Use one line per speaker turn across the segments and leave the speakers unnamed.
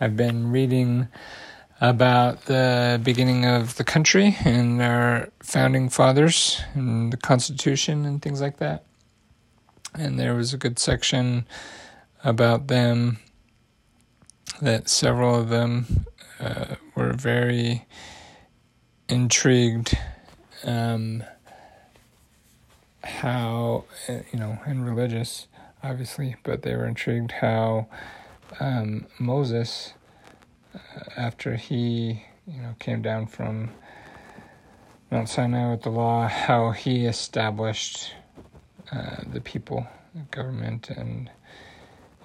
I've been reading about the beginning of the country and our founding fathers and the Constitution and things like that. And there was a good section about them that several of them uh, were very intrigued um, how uh, you know and religious obviously but they were intrigued how um, Moses uh, after he you know came down from Mount Sinai with the law how he established uh, the people the government and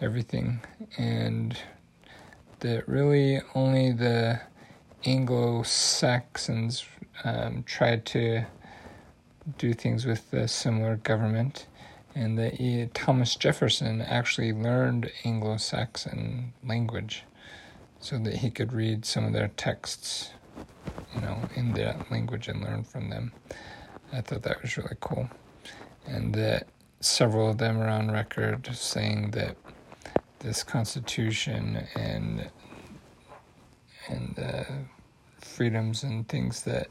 everything. And that really only the Anglo Saxons um, tried to do things with a similar government, and that Thomas Jefferson actually learned Anglo Saxon language so that he could read some of their texts, you know, in that language and learn from them. I thought that was really cool. And that several of them are on record saying that this Constitution and and uh, freedoms and things that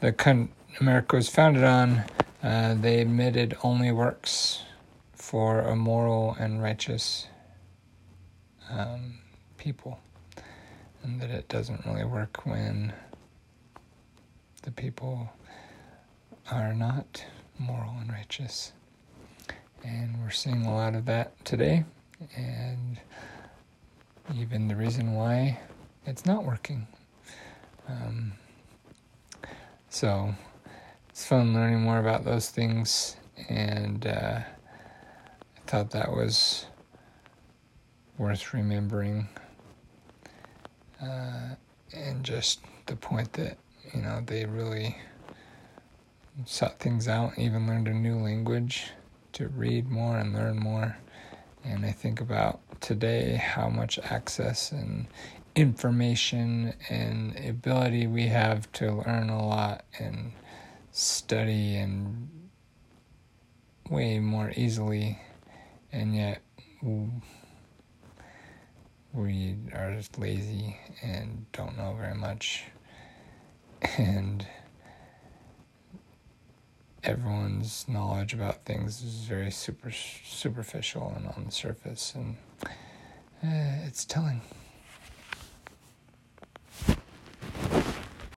the con- America was founded on, uh, they admitted only works for a moral and righteous um, people, and that it doesn't really work when the people are not moral and righteous. And we're seeing a lot of that today, and even the reason why it's not working. Um, so it's fun learning more about those things, and uh, I thought that was worth remembering. Uh, and just the point that, you know, they really sought things out, even learned a new language to read more and learn more. And I think about today how much access and information and ability we have to learn a lot and study and way more easily, and yet we are just lazy and don't know very much, and everyone's knowledge about things is very super superficial and on the surface, and uh, it's telling.